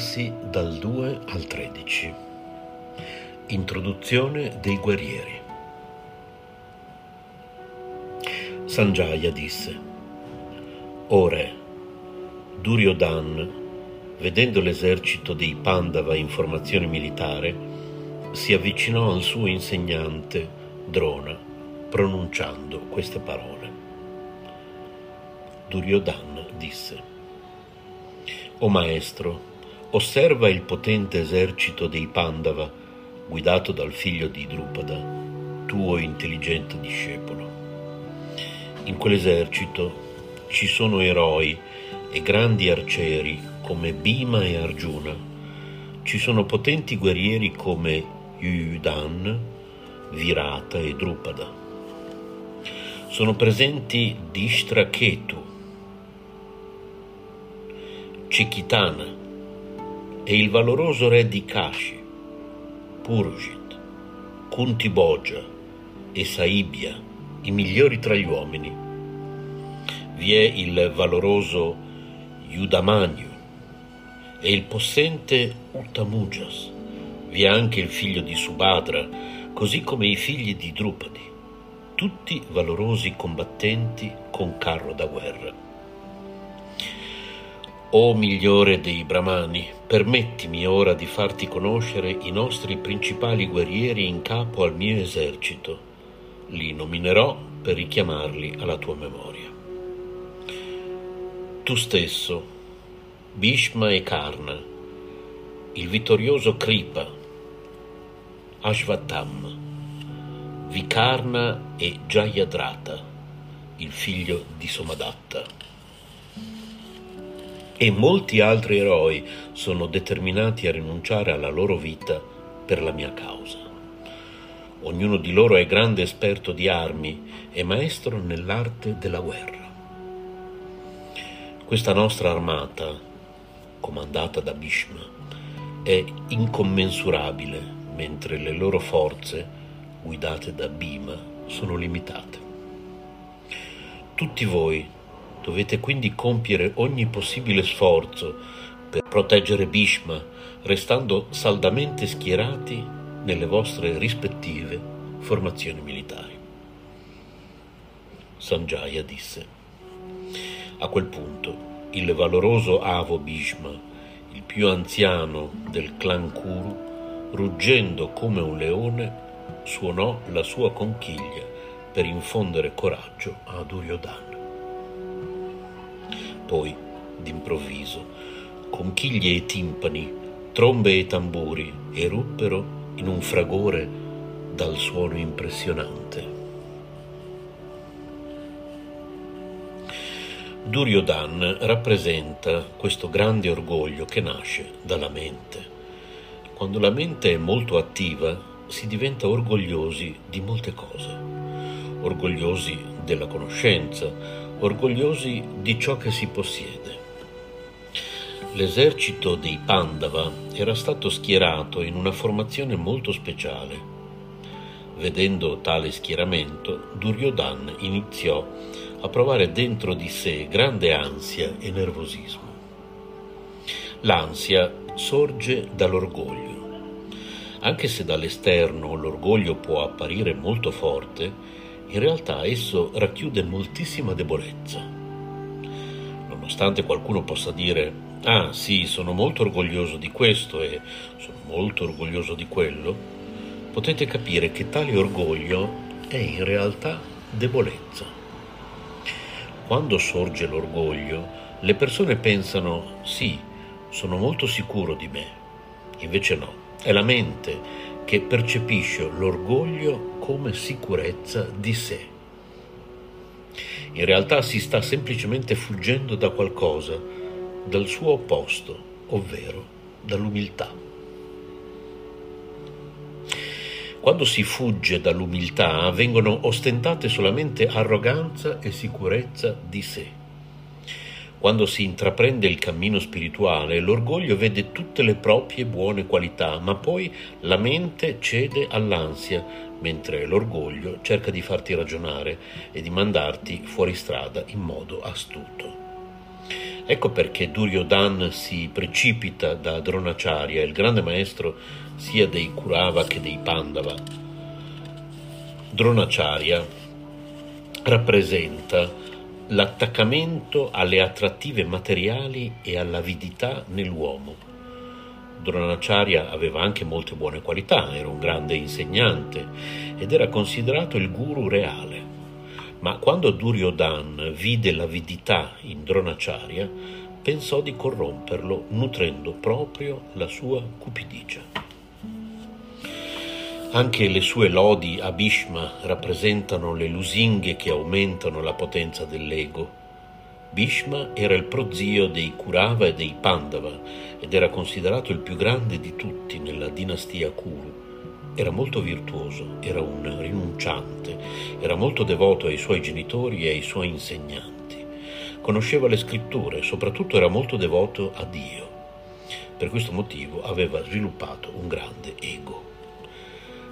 Versi dal 2 al 13. Introduzione dei guerrieri. Sanjaya disse: O re, Duryodan, vedendo l'esercito dei Pandava in formazione militare, si avvicinò al suo insegnante Drona, pronunciando queste parole. Duryodan disse: O maestro, osserva il potente esercito dei Pandava, guidato dal figlio di Drupada, tuo intelligente discepolo. In quell'esercito ci sono eroi e grandi arcieri come Bhima e Arjuna. Ci sono potenti guerrieri come Yuyudan, Virata e Drupada. Sono presenti Dishtraketu, Cikitana e il valoroso re di Kashi, Purujit, Kuntiboja e Saibya, i migliori tra gli uomini. Vi è il valoroso Yudamanyu e il possente Uttamujas. Vi è anche il figlio di Subhadra, così come i figli di Drupadi, tutti valorosi combattenti con carro da guerra. O migliore dei Brahmani, permettimi ora di farti conoscere i nostri principali guerrieri in capo al mio esercito. Li nominerò per richiamarli alla tua memoria. Tu stesso, Bhishma e Karna, il vittorioso Kripa, Ashvatham, Vikarna e Jayadrata, il figlio di Somadatta e molti altri eroi sono determinati a rinunciare alla loro vita per la mia causa. Ognuno di loro è grande esperto di armi e maestro nell'arte della guerra. Questa nostra armata, comandata da Bhishma, è incommensurabile, mentre le loro forze, guidate da Bhima sono limitate. Tutti voi dovete quindi compiere ogni possibile sforzo per proteggere Bhishma, restando saldamente schierati nelle vostre rispettive formazioni militari. Sanjaya disse. A quel punto il valoroso Avo Bhishma, il più anziano del clan Kuru, ruggendo come un leone, suonò la sua conchiglia per infondere coraggio a Duryodhana. Poi, d'improvviso, conchiglie e timpani, trombe e tamburi eruppero in un fragore dal suono impressionante. Duryodhan rappresenta questo grande orgoglio che nasce dalla mente. Quando la mente è molto attiva si diventa orgogliosi di molte cose, orgogliosi della conoscenza, orgogliosi di ciò che si possiede. L'esercito dei Pandava era stato schierato in una formazione molto speciale. Vedendo tale schieramento, Duryodhan iniziò a provare dentro di sé grande ansia e nervosismo. L'ansia sorge dall'orgoglio. Anche se dall'esterno l'orgoglio può apparire molto forte, in realtà esso racchiude moltissima debolezza. Nonostante qualcuno possa dire, ah sì, sono molto orgoglioso di questo e sono molto orgoglioso di quello, potete capire che tale orgoglio è in realtà debolezza. Quando sorge l'orgoglio, le persone pensano, sì, sono molto sicuro di me, invece no. È la mente che percepisce l'orgoglio come sicurezza di sé. In realtà si sta semplicemente fuggendo da qualcosa, dal suo opposto, ovvero dall'umiltà. Quando si fugge dall'umiltà vengono ostentate solamente arroganza e sicurezza di sé. Quando si intraprende il cammino spirituale, l'orgoglio vede tutte le proprie buone qualità, ma poi la mente cede all'ansia, mentre l'orgoglio cerca di farti ragionare e di mandarti fuori strada in modo astuto. Ecco perché Duryodhan si precipita da Dronacharya, il grande maestro sia dei Kurava che dei Pandava. Dronacharya rappresenta l'attaccamento alle attrattive materiali e all'avidità nell'uomo. Dronacharya aveva anche molte buone qualità, era un grande insegnante ed era considerato il guru reale. Ma quando Duryodhan vide l'avidità in Dronacharya, pensò di corromperlo nutrendo proprio la sua cupidigia. Anche le sue lodi a Bhishma rappresentano le lusinghe che aumentano la potenza dell'ego. Bhishma era il prozio dei Kurava e dei Pandava ed era considerato il più grande di tutti nella dinastia Kuru. Era molto virtuoso, era un rinunciante, era molto devoto ai suoi genitori e ai suoi insegnanti. Conosceva le scritture e soprattutto era molto devoto a Dio. Per questo motivo aveva sviluppato un grande ego.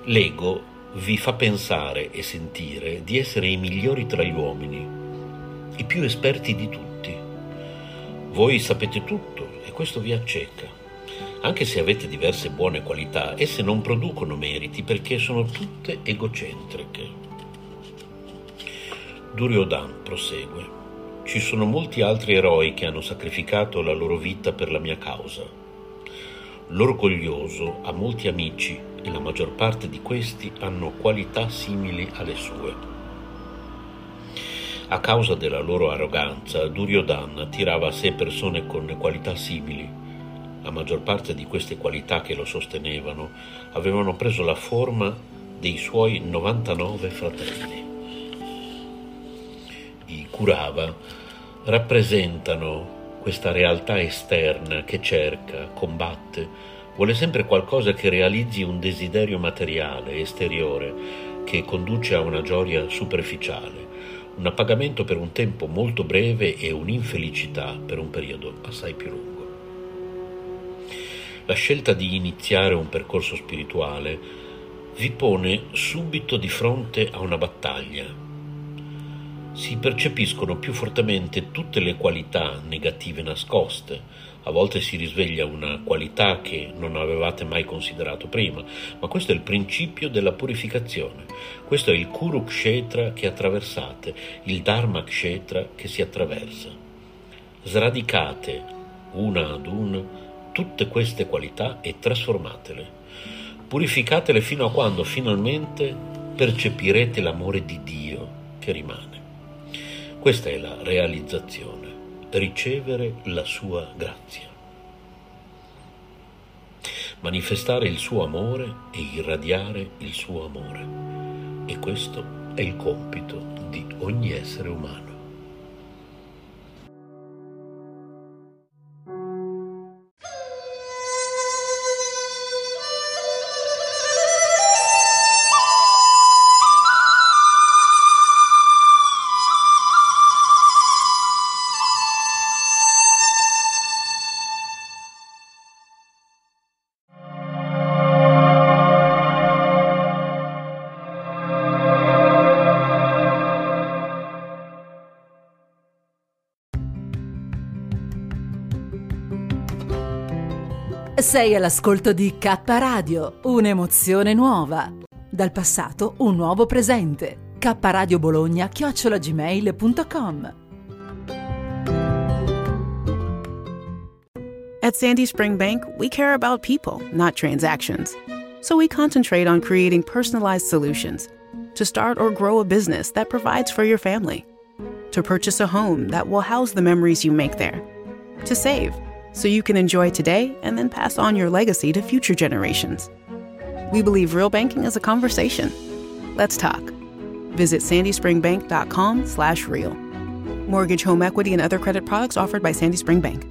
L'ego vi fa pensare e sentire di essere i migliori tra gli uomini, i più esperti di tutti. Voi sapete tutto e questo vi acceca. Anche se avete diverse buone qualità, esse non producono meriti perché sono tutte egocentriche. Duryodhan prosegue. Ci sono molti altri eroi che hanno sacrificato la loro vita per la mia causa. L'orgoglioso ha molti amici e la maggior parte di questi hanno qualità simili alle sue. A causa della loro arroganza, Duryodhana tirava a sé persone con qualità simili. La maggior parte di queste qualità che lo sostenevano avevano preso la forma dei suoi 99 fratelli. I Kurava rappresentano questa realtà esterna che cerca, combatte, Vuole sempre qualcosa che realizzi un desiderio materiale, esteriore, che conduce a una gioia superficiale, un appagamento per un tempo molto breve e un'infelicità per un periodo assai più lungo. La scelta di iniziare un percorso spirituale vi pone subito di fronte a una battaglia. Si percepiscono più fortemente tutte le qualità negative nascoste, a volte si risveglia una qualità che non avevate mai considerato prima, ma questo è il principio della purificazione. Questo è il Kurukshetra che attraversate, il Dharma Kshetra che si attraversa. Sradicate una ad una tutte queste qualità e trasformatele. Purificatele fino a quando finalmente percepirete l'amore di Dio che rimane. Questa è la realizzazione ricevere la sua grazia. Manifestare il suo amore e irradiare il suo amore. E questo è il compito di ogni essere umano. Sei all'ascolto di K Radio, un'emozione nuova. Dal passato un nuovo presente. K Radio Bologna chiocciolagmail.com At Sandy Spring Bank, we care about people, not transactions. So we concentrate on creating personalized solutions to start or grow a business that provides for your family, to purchase a home that will house the memories you make there, to save so you can enjoy today and then pass on your legacy to future generations. We believe real banking is a conversation. Let's talk. Visit sandyspringbank.com slash real. Mortgage, home equity, and other credit products offered by Sandy Spring Bank.